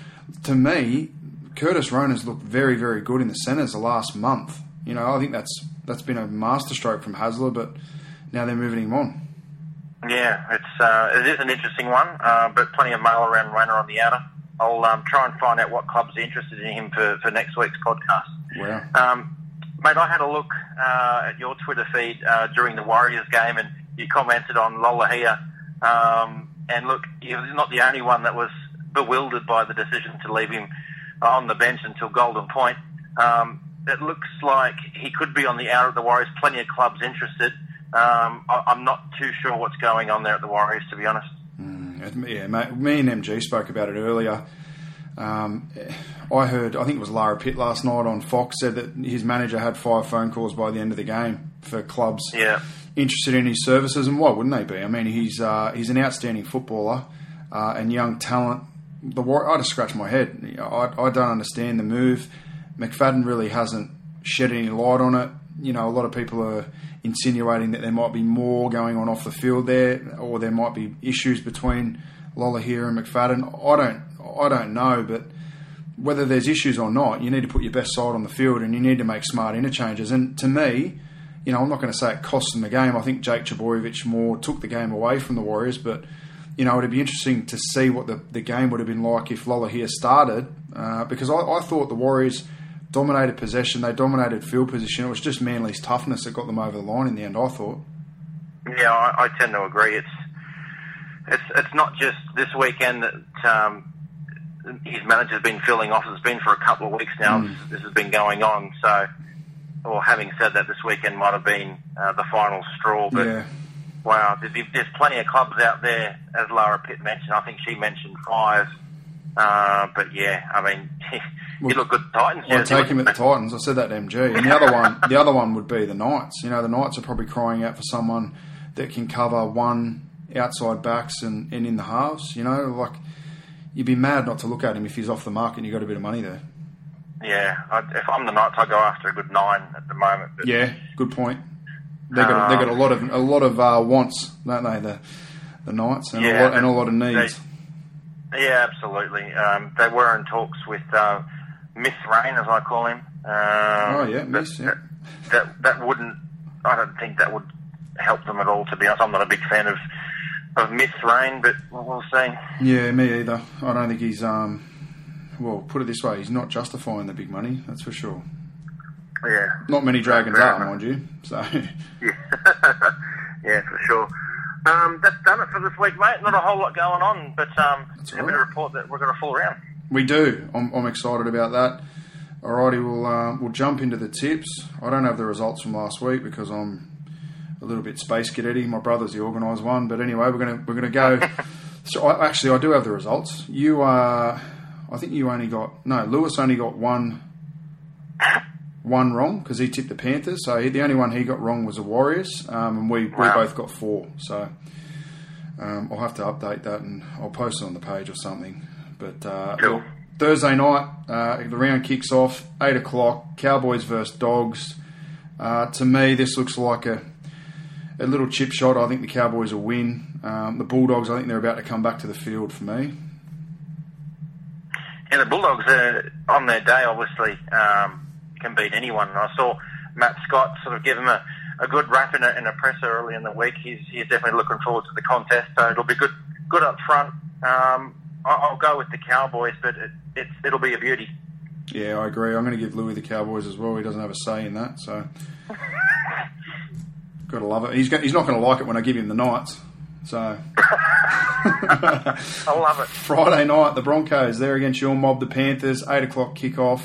to me, Curtis Rona's looked very, very good in the centres the last month. You know, I think that's that's been a masterstroke from Hasler, but now they're moving him on. Yeah, it's uh, it is an interesting one, uh, but plenty of mail around Rona on the outer. I'll um, try and find out what clubs are interested in him for, for next week's podcast. Wow. Um, mate, I had a look uh, at your Twitter feed uh, during the Warriors game, and you commented on Lolohea. Um, and look, you're not the only one that was bewildered by the decision to leave him on the bench until Golden Point. Um, it looks like he could be on the out of the Warriors. Plenty of clubs interested. Um, I, I'm not too sure what's going on there at the Warriors, to be honest. Mm, yeah, mate, me and MG spoke about it earlier. Um, I heard, I think it was Lara Pitt last night on Fox said that his manager had five phone calls by the end of the game for clubs Yeah. interested in his services, and why wouldn't they be? I mean, he's uh, he's an outstanding footballer uh, and young talent. The I just scratch my head. I, I don't understand the move. McFadden really hasn't shed any light on it. You know, a lot of people are insinuating that there might be more going on off the field there, or there might be issues between Lolohea and McFadden. I don't, I don't know, but whether there's issues or not, you need to put your best side on the field and you need to make smart interchanges. And to me, you know, I'm not going to say it cost them the game. I think Jake Trbojevic more took the game away from the Warriors, but you know, it'd be interesting to see what the, the game would have been like if Lolohea started, uh, because I, I thought the Warriors dominated possession, they dominated field position. It was just Manly's toughness that got them over the line in the end. I thought. Yeah, I, I tend to agree. It's it's it's not just this weekend that um, his manager's been filling off. It's been for a couple of weeks now. Mm. This, this has been going on. So, or having said that, this weekend might have been uh, the final straw. But yeah, wow, there's, there's plenty of clubs out there, as Lara Pitt mentioned. I think she mentioned five. Uh, but yeah, I mean, you look good. at the Titans. I'd take him at the Titans. I said that to MG. And the other one, the other one would be the Knights. You know, the Knights are probably crying out for someone that can cover one outside backs and, and in the halves. You know, like you'd be mad not to look at him if he's off the market and you got a bit of money there. Yeah, I, if I'm the Knights, I go after a good nine at the moment. But Yeah, good point. They got they got a lot of a lot of uh, wants, don't they? The the Knights and, Yeah, a, lot, and a lot of needs. Yeah, absolutely. Um, they were in talks with uh, Miss Rain, as I call him. Um, Oh, yeah, Miss, yeah. That, that that wouldn't. I don't think that would help them at all. To be honest, I'm not a big fan of of Miss Rain, but we'll see. Yeah, me either. I don't think he's um. Well, put it this way, he's not justifying the big money. That's for sure. Yeah, Not many dragons are, mind you. So yeah, yeah, for sure. Um, that's done it for this week, mate. Not a whole lot going on, but um, That's happy all to report that we're going to fool around. we do. I'm, I'm excited about that. Alrighty, we'll uh, we'll jump into the tips. I don't have the results from last week because I'm a little bit space cadetty. My brother's the organised one, but anyway, we're gonna we're gonna go. so I, actually, I do have the results. You, uh, I think you only got no. Lewis only got one one wrong because he tipped the Panthers. So he, the only one he got wrong was the Warriors, um, and we, we both got four. So um, I'll have to update that and I'll post it on the page or something. But uh, Cool. Thursday night, uh, the round kicks off eight o'clock. Cowboys versus Dogs. Uh, to me, this looks like a a little chip shot. I think the Cowboys will win. Um, the Bulldogs, I think they're about to come back to the field for me. And the Bulldogs are on their day, obviously, um, can beat anyone. And I saw Matt Scott sort of give him a, a good rap in a, in a presser early in the week. He's, he's definitely looking forward to the contest, so it'll be good good up front. Um, I- I'll go with the Cowboys, but it, it's, it'll be a beauty. Yeah, I agree. I'm going to give Louis the Cowboys as well. He doesn't have a say in that, so got to love it. He's go- he's not going to like it when I give him the Knights. So I love it. Friday night, the Broncos they're against your mob, the Panthers. Eight o'clock kickoff.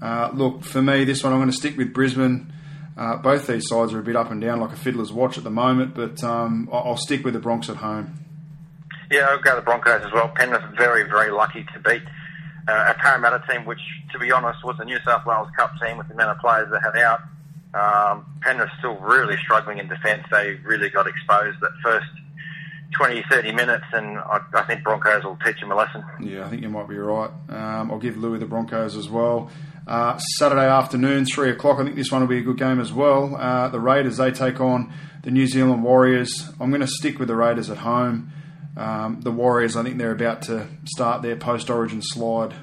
Uh, look for me, this one I'm going to stick with Brisbane. Uh, both these sides are a bit up and down, like a fiddler's watch at the moment, but um, I'll stick with the Bronx at home. Yeah, I'll go the Broncos as well. Penrith very, very lucky to beat uh, a Parramatta team, which, to be honest, was a New South Wales Cup team with the amount of players they had out. Um, Penrith still really struggling in defence. They really got exposed that first 20, 30 minutes, and I, I think Broncos will teach them a lesson. Yeah, I think you might be right. Um, I'll give Louis the Broncos as well. Uh, Saturday afternoon, three o'clock. I think this one will be a good game as well. Uh, the Raiders they take on the New Zealand Warriors. I'm going to stick with the Raiders at home. Um, the Warriors, I think they're about to start their post-Origin slide.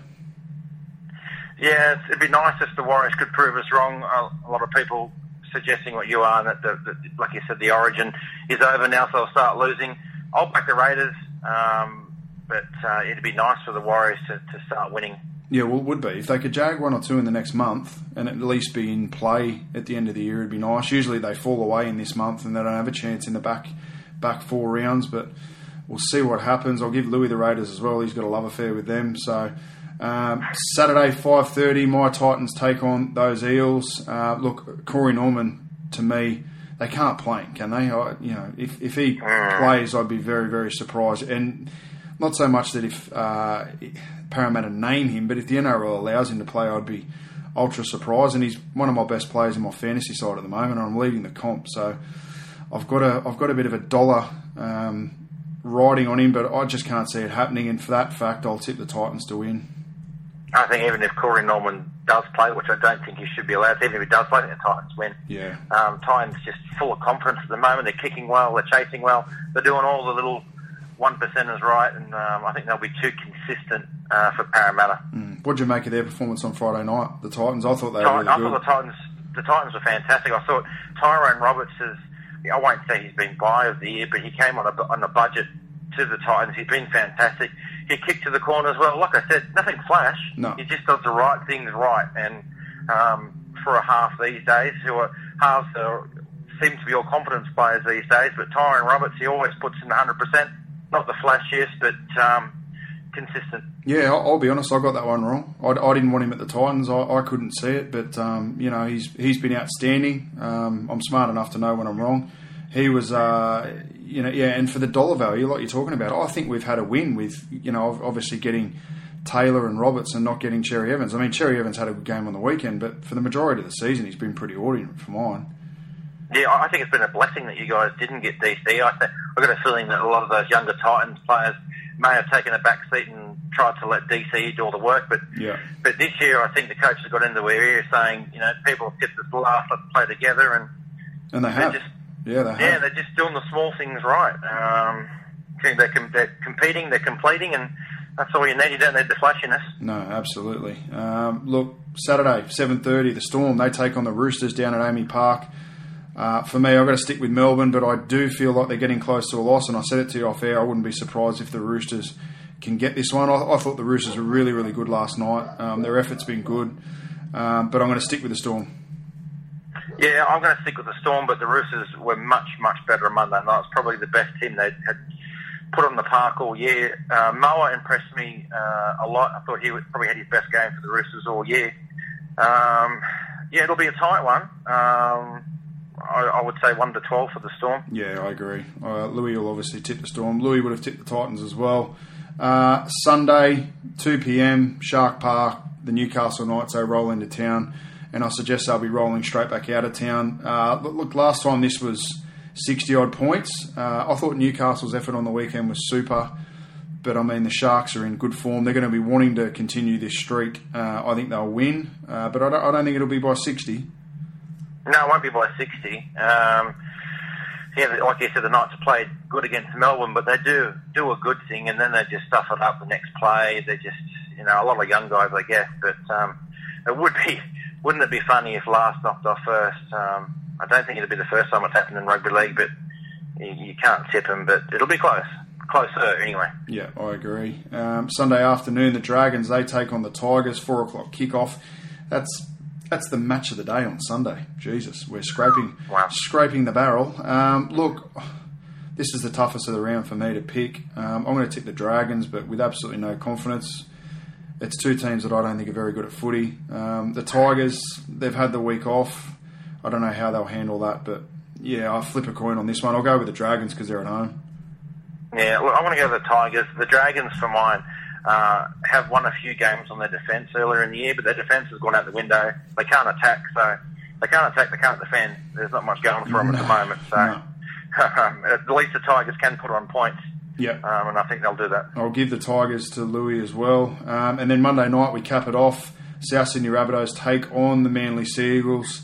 Yeah, it'd be nice if the Warriors could prove us wrong. A, lot of people suggesting what you are, that, the, the, like you said, the Origin is over now, so they'll start losing. I'll back the Raiders, um, but uh, it'd be nice for the Warriors to, to start winning. Yeah, well, it would be. If they could jag one or two in the next month and at least be in play at the end of the year, it'd be nice. Usually they fall away in this month and they don't have a chance in the back back four rounds, but we'll see what happens. I'll give Louis the Raiders as well. He's got a love affair with them. So um, Saturday, 5.30, my Titans take on those Eels. Uh, look, Corey Norman, to me, they can't play him, can they? I, you know, if, if he plays, I'd be very, very surprised. And not so much that if uh, Parramatta name him, but if the NRL allows him to play, I'd be ultra surprised. And he's one of my best players in my fantasy side at the moment. And I'm leading the comp, so I've got a I've got a bit of a dollar um, riding on him, but I just can't see it happening. And for that fact, I'll tip the Titans to win. I think even if Corey Norman does play, which I don't think he should be allowed, to, even if he does play, I think the Titans win. Yeah. Um, Titans just full of confidence at the moment. They're kicking well, they're chasing well, they're doing all the little one percenters right, and um, I think they'll be too consistent uh, for Parramatta. Mm. What did you make of their performance on Friday night? The Titans, I thought they were really I good. thought the Titans, the Titans were fantastic. I thought Tyrone Roberts is. I won't say he's been buy of the year, but he came on a on a budget to the Titans. He's been fantastic. He kicked to the corner as well. Like I said, nothing flash. No. He just does the right things right, and um, for a half these days, who are halves are, seem to be all confidence players these days. But Tyrone Roberts, he always puts in 100 percent not the flashiest, but um, consistent. Yeah, I'll, I'll, be honest. I got that one wrong. I, I didn't want him at the Titans. I, I couldn't see it, but um, you know he's he's been outstanding. Um, I'm smart enough to know when I'm wrong. He was, uh, you know, yeah. And for the dollar value, like you're talking about, I think we've had a win with you know obviously getting Taylor and Roberts and not getting Cherry Evans. I mean, Cherry Evans had a good game on the weekend, but for the majority of the season, he's been pretty ordinary for mine. Yeah, I think it's been a blessing that you guys didn't get DC. I th- I've got a feeling that a lot of those younger Titans players may have taken a back seat and tried to let DC do all the work. But yeah. but this year, I think the coaches have got into their ear saying, you know, people have kept this laugh, let's play together, and and they have. Just, yeah, they have. Yeah, they're just doing the small things right. Um, they're, com- they're competing, they're completing, and that's all you need. You don't need the flashiness. No, absolutely. Um, look, Saturday, seven thirty, the Storm they take on the Roosters down at AAMI Park. Uh, for me, I've got to stick with Melbourne, but I do feel like they're getting close to a loss. And I said it to you off air. I wouldn't be surprised if the Roosters can get this one. I, I thought the Roosters were really, really good last night. Um, their effort's been good, um, but I'm going to stick with the Storm. Yeah, I'm going to stick with the Storm, but the Roosters were much, much better on Monday night. It's probably the best team they had put on the park all year. Uh, Moa impressed me uh, a lot. I thought he probably had his best game for the Roosters all year. Um, yeah, it'll be a tight one. Um, I, I, would say 1 to 12 for the Storm. Yeah, I agree. Uh, Louis will obviously tip the Storm. Louis would have tipped the Titans as well. Uh, Sunday, 2 p.m., Shark Park, the Newcastle Knights, they roll into town, and I suggest they'll be rolling straight back out of town. Uh, look, last time this was 60 odd points. Uh, I thought Newcastle's effort on the weekend was super, but I mean, the Sharks are in good form. They're going to be wanting to continue this streak. Uh, I think they'll win, uh, but I don't, I don't think it'll be by 60. No, it won't be by 60. Um, yeah, like you said, the Knights played good against Melbourne, but they do do a good thing, and then they just stuff it up the next play. They're just, you know, a lot of young guys, I guess. But um, it would be, wouldn't it be funny if last knocked off first? Um, I don't think it'll be the first time it's happened in rugby league, but you, you can't tip them. But it'll be close, closer anyway. Yeah, I agree. Um, Sunday afternoon, the Dragons they take on the Tigers, four o'clock kickoff. That's that's the match of the day on Sunday. Jesus, we're scraping wow. scraping the barrel. Um, look, this is the toughest of the round for me to pick. Um, I'm going to tip the Dragons, but with absolutely no confidence. It's two teams that I don't think are very good at footy. Um, the Tigers, they've had the week off. I don't know how they'll handle that, but yeah, I'll flip a coin on this one. I'll go with the Dragons because they're at home. Yeah, I want to go with the Tigers. The Dragons, for mine, uh, have won a few games on their defence earlier in the year, but their defence has gone out the window. They can't attack, so they can't attack, they can't defend. There's not much going for them no, at the moment. So no. um, at least the Tigers can put on points. Yeah. Um, and I think they'll do that. I'll give the Tigers to Louis as well. Um, and then Monday night we cap it off. South Sydney Rabbitohs take on the Manly Seagulls.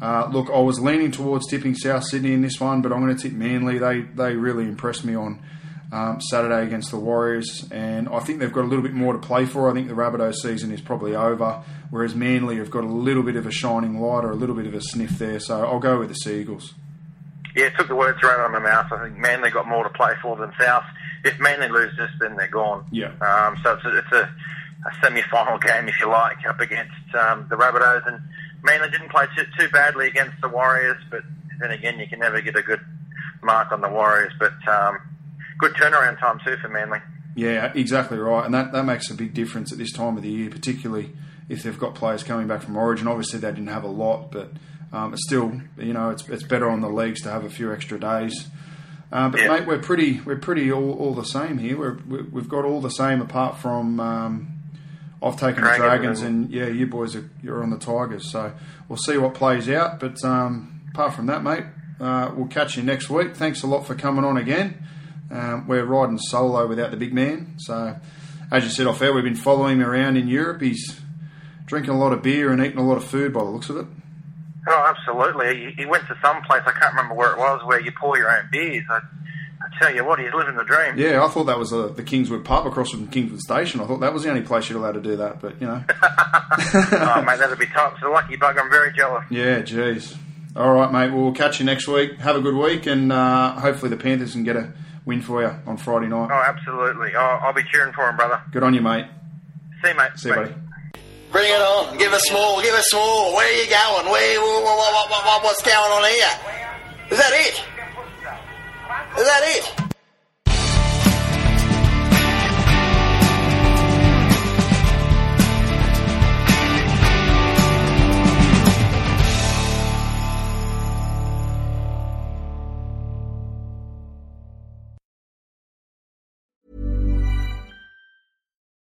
Uh, look, I was leaning towards tipping South Sydney in this one, but I'm going to tip Manly. They they really impressed me on um, Saturday against the Warriors, and I think they've got a little bit more to play for. I think the Rabbitohs season is probably over, whereas Manly have got a little bit of a shining light or a little bit of a sniff there. So I'll go with the Seagulls. Yeah, took the words right out of my mouth. I think Manly got more to play for than South. If Manly lose this, then they're gone. Yeah. Um, so it's a, it's a, a semi-final game, if you like, up against um, the Rabbitohs. And Manly didn't play too, too badly against the Warriors, but then again, you can never get a good mark on the Warriors. But um, good turnaround time too for Manly. Yeah, exactly right, and that, that makes a big difference at this time of the year, particularly if they've got players coming back from Origin. Obviously, they didn't have a lot, but um, it's still, you know, it's, it's better on the leagues to have a few extra days. Uh, but Yeah. mate, we're pretty we're pretty all, all the same here. We're, we- we've got all the same apart from um, I've taken the Dragons and yeah, you boys are you're on the Tigers. So we'll see what plays out. But um, apart from that, mate, uh, we'll catch you next week. Thanks a lot for coming on again. Um, we're riding solo without the big man. So as you said off air, we've been following him around in Europe. He's drinking a lot of beer and eating a lot of food by the looks of it. Oh, absolutely. He, he went to some place, I can't remember where it was, where you pour your own beers. I, I tell you what, he's living the dream. Yeah, I thought that was uh, the Kingswood pub across from Kingswood Station. I thought that was the only place you're allowed to do that, but you know. oh, mate, that'd be tough. So lucky bug, I'm very jealous. Yeah, jeez. All right, mate. We'll catch you next week. Have a good week, and uh, hopefully the Panthers can get a win for you on Friday night. Oh, absolutely. Oh, I'll be cheering for him, brother. Good on you, mate. See you, mate. See you, buddy. Bring it on. Give us more. Give us more. Where are you going? Where? What, what, what, what, what's going on here? Is that it? Is that it?